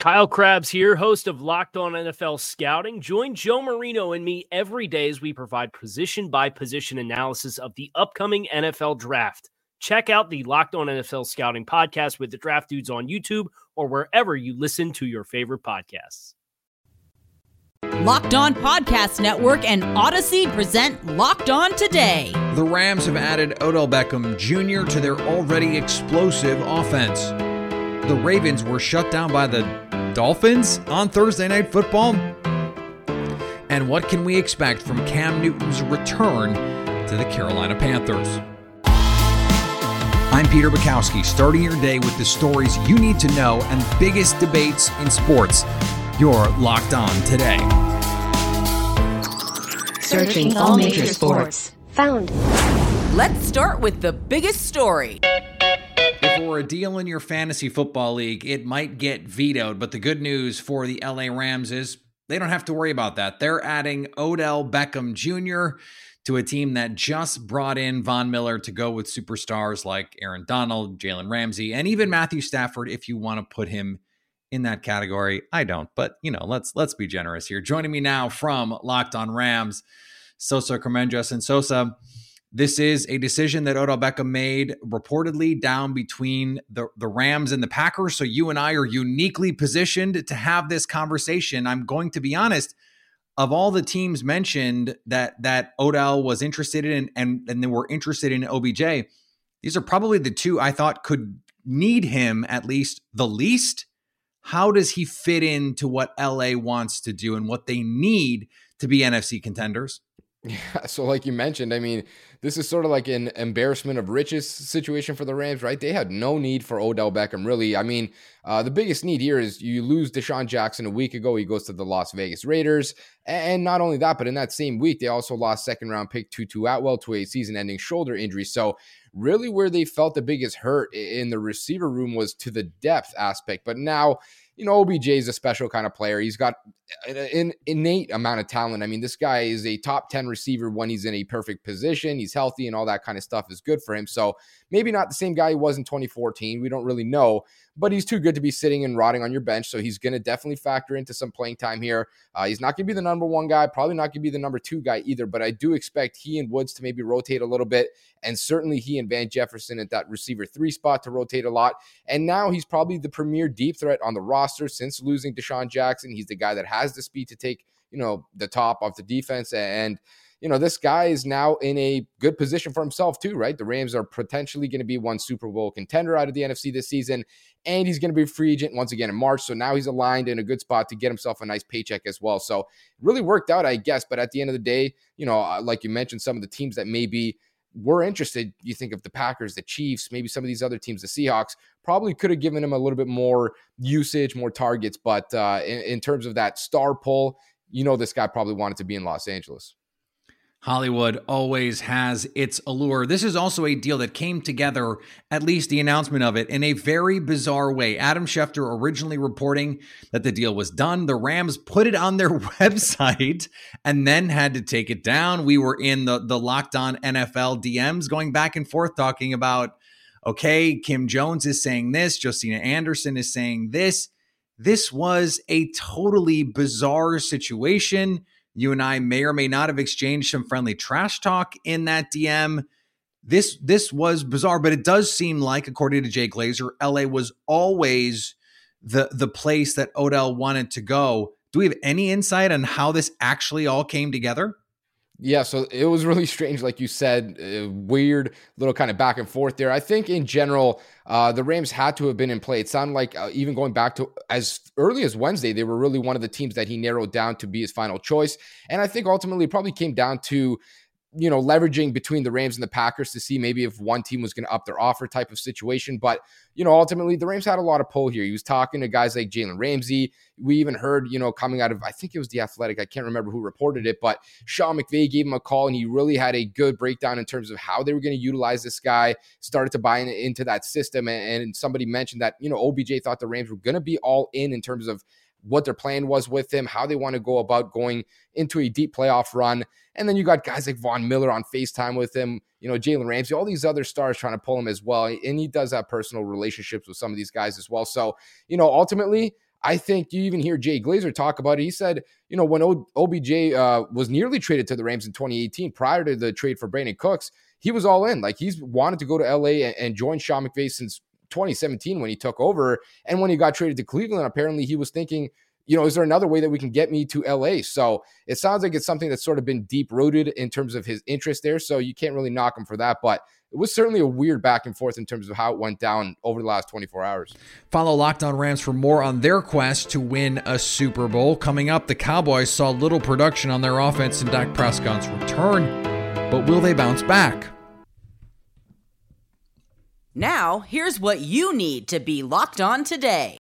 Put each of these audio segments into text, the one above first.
Kyle Crabbs here, host of Locked On NFL Scouting. Join Joe Marino and me every day as we provide position by position analysis of the upcoming NFL draft. Check out the Locked On NFL Scouting podcast with the draft dudes on YouTube or wherever you listen to your favorite podcasts. Locked On Podcast Network and Odyssey present Locked On Today. The Rams have added Odell Beckham Jr. to their already explosive offense. The Ravens were shut down by the Dolphins on Thursday Night Football? And what can we expect from Cam Newton's return to the Carolina Panthers? I'm Peter Bukowski, starting your day with the stories you need to know and biggest debates in sports. You're locked on today. Searching all major sports. Found. Let's start with the biggest story for a deal in your fantasy football league, it might get vetoed. But the good news for the LA Rams is they don't have to worry about that. They're adding Odell Beckham Jr. to a team that just brought in Von Miller to go with superstars like Aaron Donald, Jalen Ramsey, and even Matthew Stafford if you want to put him in that category. I don't, but you know, let's let's be generous here. Joining me now from Locked On Rams, Sosa Kremenjas and Sosa. This is a decision that Odell Beckham made reportedly down between the, the Rams and the Packers. So you and I are uniquely positioned to have this conversation. I'm going to be honest, of all the teams mentioned that that Odell was interested in and, and they were interested in OBJ, these are probably the two I thought could need him at least the least. How does he fit into what LA wants to do and what they need to be NFC contenders? Yeah, so like you mentioned, I mean, this is sort of like an embarrassment of riches situation for the Rams, right? They had no need for Odell Beckham, really. I mean, uh, the biggest need here is you lose DeSean Jackson a week ago. He goes to the Las Vegas Raiders. And not only that, but in that same week, they also lost second round pick Tutu Atwell to a season ending shoulder injury. So, really, where they felt the biggest hurt in the receiver room was to the depth aspect. But now, you know, OBJ is a special kind of player. He's got an innate amount of talent. I mean, this guy is a top 10 receiver when he's in a perfect position. He's healthy and all that kind of stuff is good for him. So maybe not the same guy he was in 2014. We don't really know, but he's too good to be sitting and rotting on your bench. So he's going to definitely factor into some playing time here. Uh, he's not going to be the number one guy, probably not going to be the number two guy either, but I do expect he and Woods to maybe rotate a little bit. And certainly he and Van Jefferson at that receiver three spot to rotate a lot. And now he's probably the premier deep threat on the roster since losing DeSean Jackson. He's the guy that has the speed to take, you know, the top off the defense. And, you know, this guy is now in a good position for himself, too, right? The Rams are potentially going to be one Super Bowl contender out of the NFC this season. And he's going to be free agent once again in March. So now he's aligned in a good spot to get himself a nice paycheck as well. So it really worked out, I guess. But at the end of the day, you know, uh, like you mentioned, some of the teams that maybe were interested, you think of the Packers, the Chiefs, maybe some of these other teams, the Seahawks, probably could have given him a little bit more usage, more targets. But uh, in, in terms of that star pull, you know, this guy probably wanted to be in Los Angeles. Hollywood always has its allure. This is also a deal that came together, at least the announcement of it, in a very bizarre way. Adam Schefter originally reporting that the deal was done. The Rams put it on their website and then had to take it down. We were in the, the locked on NFL DMs going back and forth talking about, okay, Kim Jones is saying this, Josina Anderson is saying this. This was a totally bizarre situation you and I may or may not have exchanged some friendly trash talk in that DM. This this was bizarre, but it does seem like, according to Jay Glazer, LA was always the the place that Odell wanted to go. Do we have any insight on how this actually all came together? Yeah, so it was really strange, like you said, uh, weird little kind of back and forth there. I think in general, uh, the Rams had to have been in play. It sounded like uh, even going back to as early as Wednesday, they were really one of the teams that he narrowed down to be his final choice. And I think ultimately it probably came down to you know, leveraging between the Rams and the Packers to see maybe if one team was going to up their offer type of situation. But, you know, ultimately the Rams had a lot of pull here. He was talking to guys like Jalen Ramsey. We even heard, you know, coming out of, I think it was The Athletic, I can't remember who reported it, but Sean McVay gave him a call and he really had a good breakdown in terms of how they were going to utilize this guy, started to buy in, into that system. And, and somebody mentioned that, you know, OBJ thought the Rams were going to be all in in terms of what their plan was with him, how they want to go about going into a deep playoff run. And then you got guys like Von Miller on FaceTime with him, you know, Jalen Ramsey, all these other stars trying to pull him as well. And he does have personal relationships with some of these guys as well. So, you know, ultimately, I think you even hear Jay Glazer talk about it. He said, you know, when o- OBJ uh, was nearly traded to the Rams in 2018, prior to the trade for Brandin Cooks, he was all in. Like he's wanted to go to LA and, and join Sean McVay since 2017 when he took over. And when he got traded to Cleveland, apparently he was thinking, you know, is there another way that we can get me to LA? So it sounds like it's something that's sort of been deep rooted in terms of his interest there. So you can't really knock him for that. But it was certainly a weird back and forth in terms of how it went down over the last 24 hours. Follow Locked On Rams for more on their quest to win a Super Bowl. Coming up, the Cowboys saw little production on their offense in Dak Prescott's return, but will they bounce back? Now, here's what you need to be locked on today.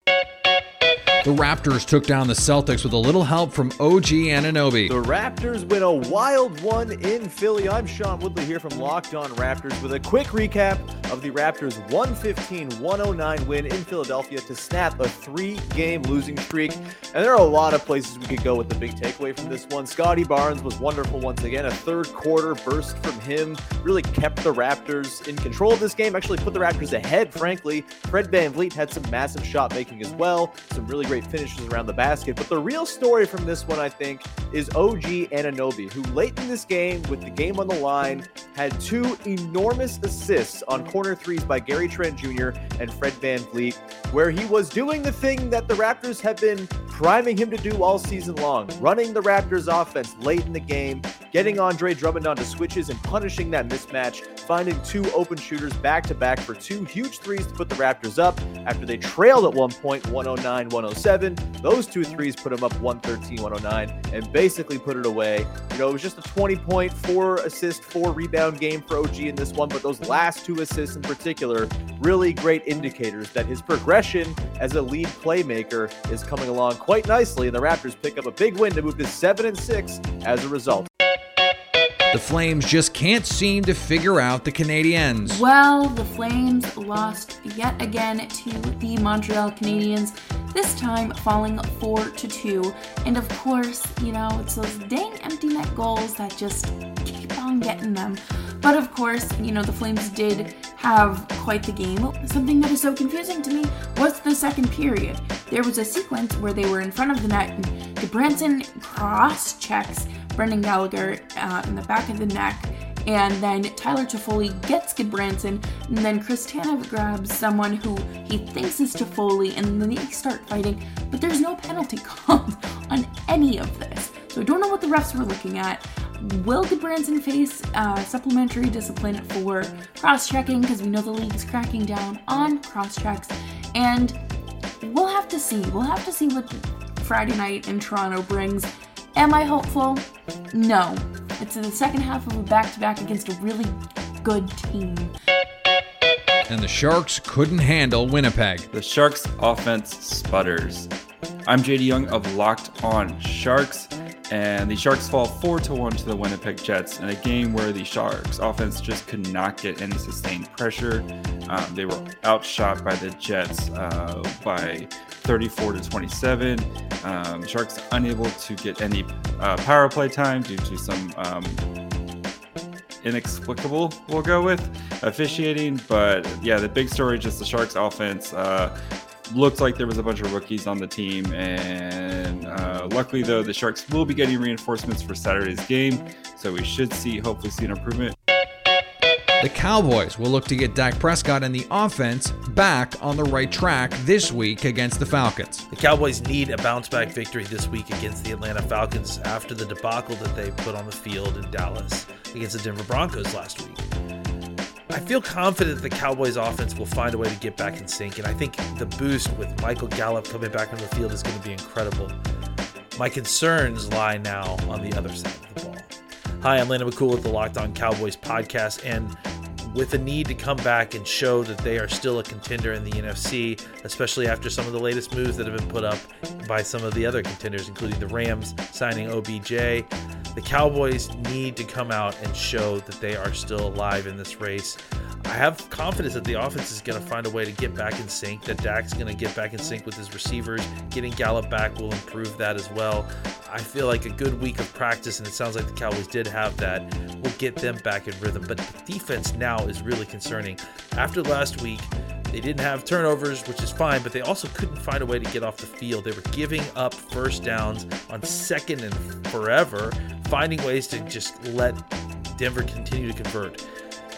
The Raptors took down the Celtics with a little help from OG Anunoby. The Raptors win a wild one in Philly. I'm Sean Woodley here from Locked On Raptors with a quick recap of the Raptors' 115-109 win in Philadelphia to snap a three-game losing streak. And there are a lot of places we could go with the big takeaway from this one. Scotty Barnes was wonderful once again. A third quarter burst from him really kept the Raptors in control of this game. Actually put the Raptors ahead, frankly. Fred VanVleet had some massive shot making as well. Some really great finishes around the basket. But the real story from this one, I think, is OG Anunoby, who late in this game, with the game on the line, had two enormous assists on corner threes by Gary Trent Jr. and Fred VanVleet, where he was doing the thing that the Raptors have been priming him to do all season long, running the Raptors offense late in the game, getting Andre Drummond onto switches and punishing that mismatch, finding two open shooters back to back for two huge threes to put the Raptors up after they trailed at one point 109 107. Those two threes put them up 113 109 and basically put it away. You know, it was just a 20 point, four assist, four rebound game for OG in this one, but those last two assists in particular, really great indicators that his progression as a lead playmaker is coming along quite nicely, and the Raptors pick up a big win to move to 7 and 6 as a result. The Flames just can't seem to figure out the Canadiens. Well, the Flames lost yet again to the Montreal Canadiens, this time falling 4 to 2. And of course, you know, it's those dang empty net goals that just keep on getting them. But of course, you know, the Flames did have quite the game. Something that is so confusing to me was the second period. There was a sequence where they were in front of the net and Gudbranson cross checks Brendan Gallagher uh, in the back of the neck. And then Tyler Toffoli gets Gudbranson, and then Chris Tanev grabs someone who he thinks is Toffoli, and then they start fighting. But there's no penalty called on any of this. So I don't know what the refs were looking at. Will Gudbranson face uh, supplementary discipline for cross-checking? Because we know the league's cracking down on cross-checks, and we'll have to see. We'll have to see what Friday night in Toronto brings. Am I hopeful? No. It's in the second half of a back to back against a really good team. And the Sharks couldn't handle Winnipeg. The Sharks offense sputters. I'm JD Young of Locked On Sharks, and the Sharks fall 4 to 1 to the Winnipeg Jets in a game where the Sharks offense just could not get any sustained pressure. Um, they were outshot by the Jets uh, by 34 to 27. Um, Sharks unable to get any uh, power play time due to some um, inexplicable, we'll go with officiating. But yeah, the big story just the Sharks offense. Uh, like there was a bunch of rookies on the team, and uh, luckily though, the Sharks will be getting reinforcements for Saturday's game, so we should see hopefully see an improvement. The Cowboys will look to get Dak Prescott and the offense back on the right track this week against the Falcons. The Cowboys need a bounce back victory this week against the Atlanta Falcons after the debacle that they put on the field in Dallas against the Denver Broncos last week. I feel confident the Cowboys offense will find a way to get back in sync, and I think the boost with Michael Gallup coming back on the field is going to be incredible. My concerns lie now on the other side of the ball. Hi, I'm Landon McCool with the Locked On Cowboys podcast, and with a need to come back and show that they are still a contender in the NFC, especially after some of the latest moves that have been put up by some of the other contenders, including the Rams signing OBJ. The Cowboys need to come out and show that they are still alive in this race. I have confidence that the offense is going to find a way to get back in sync, that Dak's going to get back in sync with his receivers. Getting Gallup back will improve that as well. I feel like a good week of practice, and it sounds like the Cowboys did have that, will get them back in rhythm. But the defense now is really concerning. After last week, they didn't have turnovers, which is fine, but they also couldn't find a way to get off the field. They were giving up first downs on second and forever, finding ways to just let Denver continue to convert.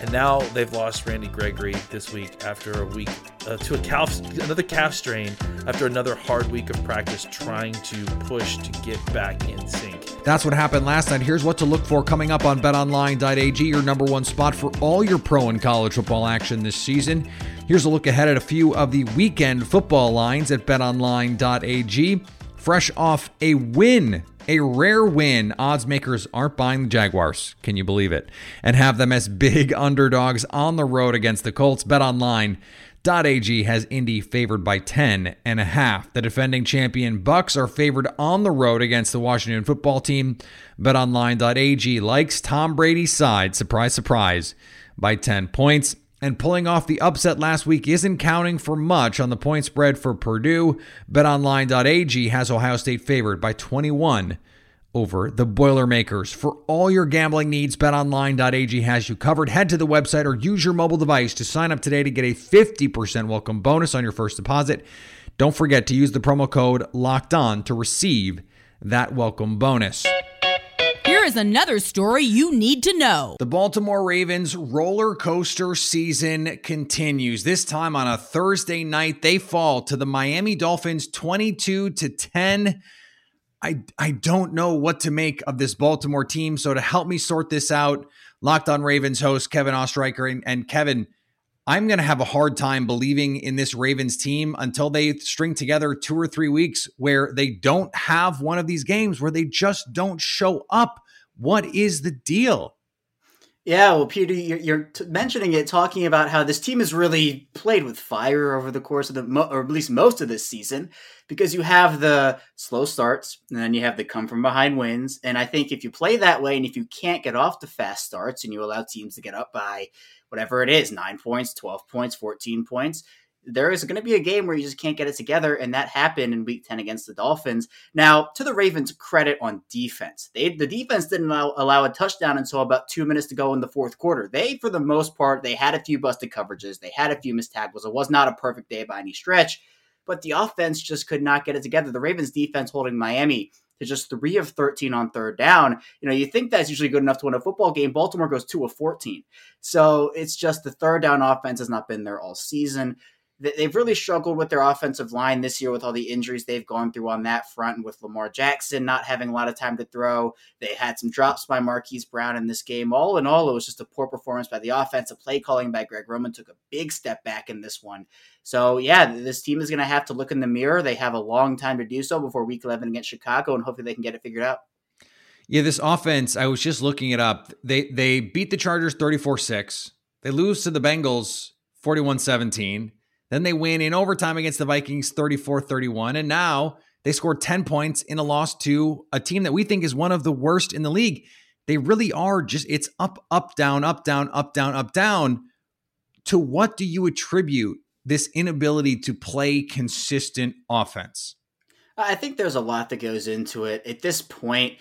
And now they've lost Randy Gregory this week after a week uh, to a calf, another calf strain after another hard week of practice trying to push to get back in sync. That's what happened last night. Here's what to look for coming up on betonline.ag, your number one spot for all your pro and college football action this season. Here's a look ahead at a few of the weekend football lines at betonline.ag. Fresh off a win a rare win. Odds makers aren't buying the Jaguars. Can you believe it? And have them as big underdogs on the road against the Colts. Bet online. .ag has Indy favored by 10 and a half. The defending champion Bucks are favored on the road against the Washington football team. BetOnline.ag likes Tom Brady's side, surprise surprise, by 10 points. And pulling off the upset last week isn't counting for much on the point spread for Purdue. BetOnline.ag has Ohio State favored by 21 over the Boilermakers. For all your gambling needs, betonline.ag has you covered. Head to the website or use your mobile device to sign up today to get a 50% welcome bonus on your first deposit. Don't forget to use the promo code LOCKED ON to receive that welcome bonus. Here is another story you need to know. The Baltimore Ravens roller coaster season continues. This time on a Thursday night, they fall to the Miami Dolphins 22 to 10. I I don't know what to make of this Baltimore team. So to help me sort this out, Locked On Ravens host Kevin Oestreicher and, and Kevin, I'm going to have a hard time believing in this Ravens team until they string together two or three weeks where they don't have one of these games where they just don't show up. What is the deal? Yeah, well, Peter, you're, mentioning it, talking about how this team has really played with fire over the course of the, or at least most of this season, because you have the slow starts and then you have the come from behind wins. And I think if you play that way and if you can't get off the fast starts and you allow teams to get up by whatever it is, nine points, 12 points, 14 points, there is going to be a game where you just can't get it together, and that happened in Week 10 against the Dolphins. Now, to the Ravens' credit on defense, they the defense didn't allow, allow, a touchdown until about two minutes to go in the fourth quarter. They, for the most part, they had a few busted coverages, they had a few missed tackles. It was not a perfect day by any stretch, but the offense just could not get it together. The Ravens' defense holding Miami to just three of 13 on third down. You know, you think that's usually good enough to win a football game. Baltimore goes two of 14. So it's just the third down offense has not been there all season they've really struggled with their offensive line this year with all the injuries they've gone through on that front and with Lamar Jackson not having a lot of time to throw. They had some drops by Marquise Brown in this game. All in all, it was just a poor performance by the offensive play calling by Greg Roman took a big step back in this one. So, yeah, this team is going to have to look in the mirror. They have a long time to do so before week 11 against Chicago, and hopefully they can get it figured out. Yeah, this offense, I was just looking it up. They they beat the Chargers 34-6. They lose to the Bengals 41-17. Then they win in overtime against the Vikings 34 31. And now they scored 10 points in a loss to a team that we think is one of the worst in the league. They really are just, it's up, up, down, up, down, up, down, up, down. To what do you attribute this inability to play consistent offense? I think there's a lot that goes into it. At this point,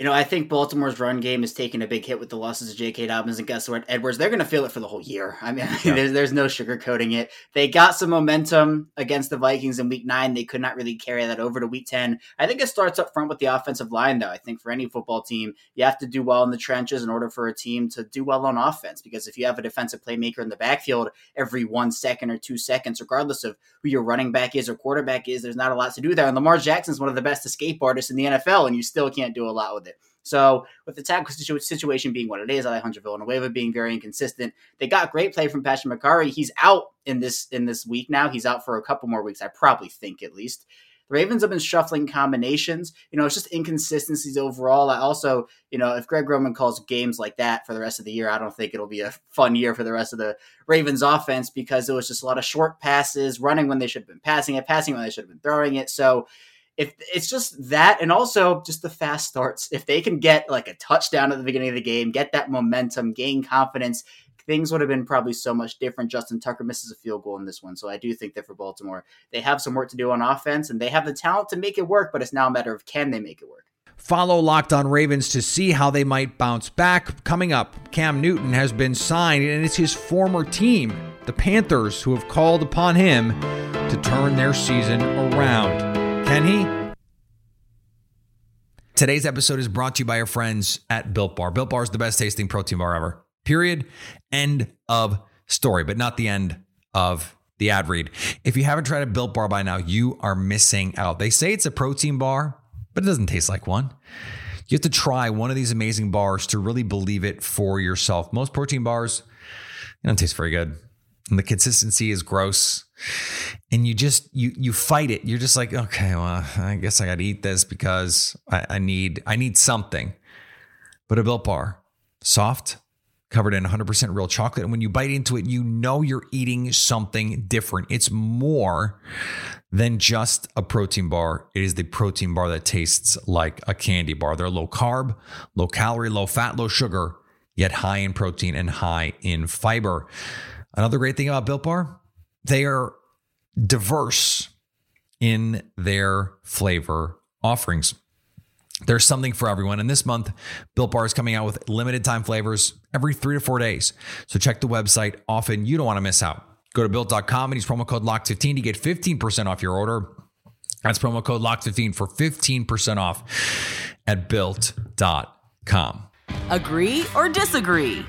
you know, I think Baltimore's run game is taking a big hit with the losses of J.K. Dobbins and Gus Edwards. They're going to feel it for the whole year. I mean, yeah. there's, there's no sugarcoating it. They got some momentum against the Vikings in week nine. They could not really carry that over to week 10. I think it starts up front with the offensive line, though. I think for any football team, you have to do well in the trenches in order for a team to do well on offense. Because if you have a defensive playmaker in the backfield every one second or two seconds, regardless of who your running back is or quarterback is, there's not a lot to do there. And Lamar Jackson is one of the best escape artists in the NFL, and you still can't do a lot with it. So with the tackle situation being what it is, Alejandro Villanueva being very inconsistent, they got great play from Patrick Mekari. He's out in this in this week now. He's out for a couple more weeks, I probably think at least. The Ravens have been shuffling combinations. You know, it's just inconsistencies overall. I also, you know, if Greg Roman calls games like that for the rest of the year, I don't think it'll be a fun year for the rest of the Ravens offense because it was just a lot of short passes, running when they should have been passing it, passing when they should have been throwing it. So if it's just that and also just the fast starts if they can get like a touchdown at the beginning of the game get that momentum gain confidence things would have been probably so much different justin tucker misses a field goal in this one so i do think that for baltimore they have some work to do on offense and they have the talent to make it work but it's now a matter of can they make it work Follow Locked On Ravens to see how they might bounce back. Coming up, Cam Newton has been signed, and it's his former team, the Panthers, who have called upon him to turn their season around. Can he? Today's episode is brought to you by our friends at Built Bar. Built Bar is the best tasting protein bar ever. Period. End of story, but not the end of the ad read. If you haven't tried a Built Bar by now, you are missing out. They say it's a protein bar, but it doesn't taste like one. You have to try one of these amazing bars to really believe it for yourself. Most protein bars, don't taste very good. And the consistency is gross. And you just you you fight it. You're just like okay well i guess i gotta eat this because i, I need i need something. But a built bar soft covered in 100% real chocolate. And when you bite into it you know you're eating something different. It's more than just a protein bar. It is the protein bar that tastes like a candy bar. They're low carb low calorie low fat low sugar yet high in protein and high in fiber another great thing about built bar they are diverse in their flavor offerings. There's something for everyone. And this month, Built Bar is coming out with limited time flavors every three to four days. So check the website often. You don't want to miss out. Go to built.com and use promo code LOCK15 to get 15% off your order. That's promo code LOCK15 for 15% off at built.com. Agree or disagree?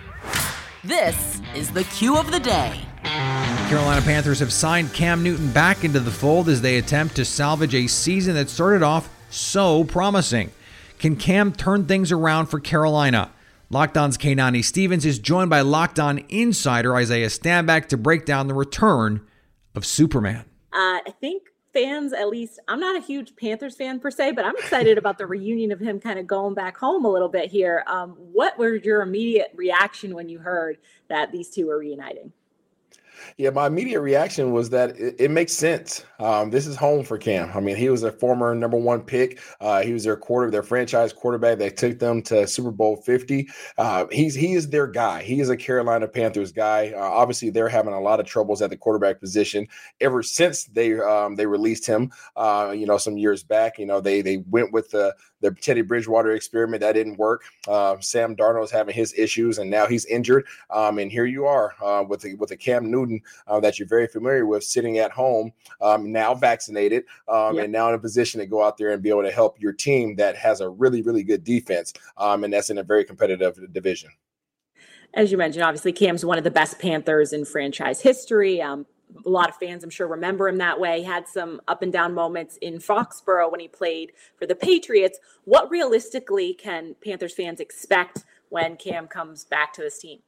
This is the cue of the day. Carolina Panthers have signed Cam Newton back into the fold as they attempt to salvage a season that started off so promising. Can Cam turn things around for Carolina? Locked On's Kainani Stevens is joined by Locked On insider Isaiah Stanback to break down the return of Superman. Uh, I think fans, at least, I'm not a huge Panthers fan per se, but I'm excited about the reunion of him kind of going back home a little bit here. Um, what was your immediate reaction when you heard that these two were reuniting? Yeah, my immediate reaction was that it, it makes sense. Um, this is home for Cam. I mean, he was a former number one pick. Uh, he was their quarter, their franchise quarterback that took them to Super Bowl Fifty. Uh, he's he is their guy. He is a Carolina Panthers guy. Uh, obviously, they're having a lot of troubles at the quarterback position ever since they um, they released him. Uh, you know, some years back. You know, they they went with the the Teddy Bridgewater experiment that didn't work. Uh, Sam Darnold's having his issues, and now he's injured. Um, and here you are uh, with a, with a Cam Newton uh, that you're very familiar with, sitting at home, um, now vaccinated, um, yep. and now in a position to go out there and be able to help your team that has a really really good defense, um, and that's in a very competitive division as you mentioned, obviously Cam's one of the best Panthers in franchise history. Um, a lot of fans, I'm sure, remember him that way. He had some up and down moments in Foxborough when he played for the Patriots. What realistically can Panthers fans expect when Cam comes back to this team?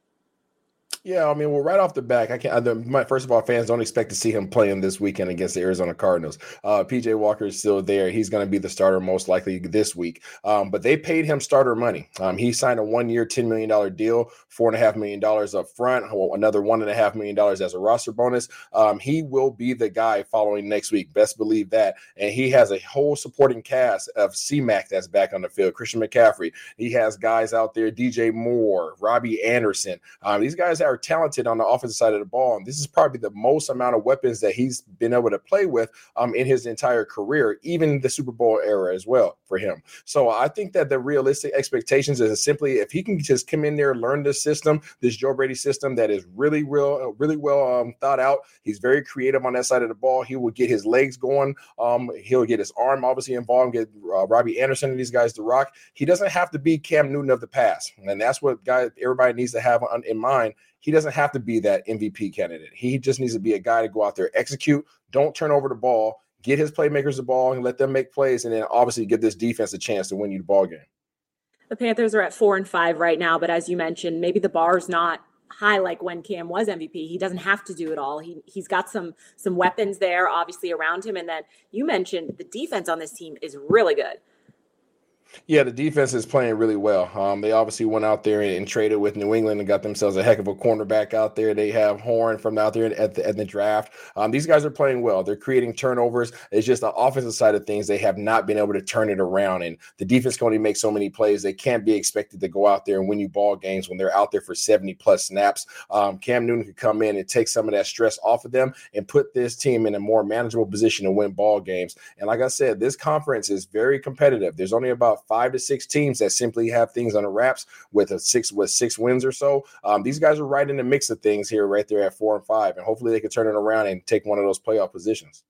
Yeah, I mean, well, right off the back, I can't. I, my, first of all, fans don't expect to see him playing this weekend against the Arizona Cardinals. Uh, PJ Walker is still there; he's going to be the starter most likely this week. Um, but they paid him starter money. Um, he signed a one-year, ten million dollar deal, four and a half million dollars up front, another one and a half million dollars as a roster bonus. Um, he will be the guy following next week. Best believe that. And he has a whole supporting cast of CMAC that's back on the field. Christian McCaffrey. He has guys out there: DJ Moore, Robbie Anderson. Um, these guys are are talented on the offensive side of the ball. And this is probably the most amount of weapons that he's been able to play with um, in his entire career, even the Super Bowl era as well for him. So I think that the realistic expectations is simply if he can just come in there, learn this system, this Joe Brady system that is really, real, really well um, thought out. He's very creative on that side of the ball. He will get his legs going. Um, he'll get his arm obviously involved, get uh, Robbie Anderson and these guys to rock. He doesn't have to be Cam Newton of the past. And that's what guy everybody needs to have in mind he doesn't have to be that MVP candidate. He just needs to be a guy to go out there, execute, don't turn over the ball, get his playmakers the ball, and let them make plays, and then obviously give this defense a chance to win you the ball game. The Panthers are at four and five right now, but as you mentioned, maybe the bar is not high like when Cam was MVP. He doesn't have to do it all. He he's got some some weapons there obviously around him and then you mentioned the defense on this team is really good. Yeah, the defense is playing really well. Um, they obviously went out there and, and, traded with New England and got themselves a heck of a cornerback out there. They have Horn from out there at the, at the draft. Um, these guys are playing well. They're creating turnovers. It's just the offensive side of things. They have not been able to turn it around, and the defense can only make so many plays. They can't be expected to go out there and win you ball games when they're out there for 70 plus snaps. Um, Cam Newton could come in and take some of that stress off of them and put this team in a more manageable position to win ball games. And like I said, this conference is very competitive. There's only about five to six teams that simply have things the wraps with a six with six wins or so. Um, these guys are right in the mix of things here, right there at four and five, and hopefully they can turn it around and take one of those playoff positions.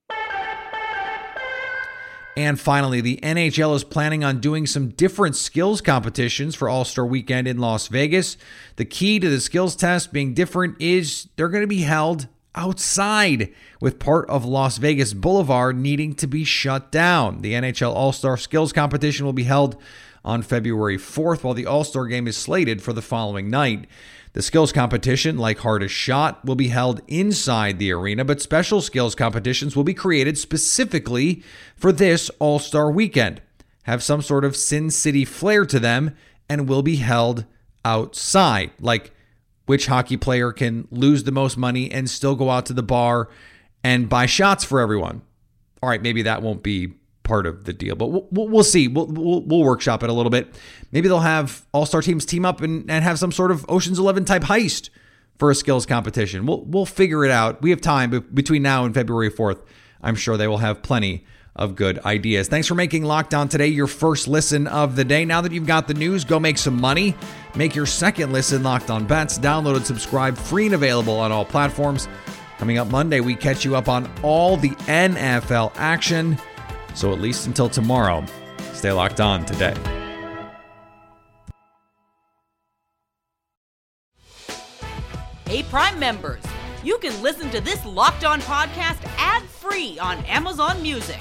And finally, the NHL is planning on doing some different skills competitions for All Star Weekend in Las Vegas. The key to the skills test being different is they're going to be held outside, with part of Las Vegas Boulevard needing to be shut down. The NHL All Star Skills Competition will be held on February 4th, while the All Star game is slated for the following night. The skills competition, like Hardest Shot, will be held inside the arena, but special skills competitions will be created specifically for this All Star weekend, have some sort of Sin City flair to them, and will be held outside, like which hockey player can lose the most money and still go out to the bar and buy shots for everyone. All right, maybe that won't be part of the deal, but we'll, we'll see. We'll, we'll, we'll, workshop it a little bit. Maybe they'll have all star teams team up and, and have some sort of Ocean's Eleven type heist for a skills competition. We'll, we'll figure it out. We have time between now and February 4th. I'm sure they will have plenty of good ideas. Thanks for making Locked On today your first listen of the day. Now that you've got the news, go make some money. Make your second listen Locked On Bets. Download and subscribe free and available on all platforms. Coming up Monday, we catch you up on all the NFL action. So at least until tomorrow, stay locked on today. Hey, Prime members, you can listen to this Locked On podcast ad free on Amazon Music.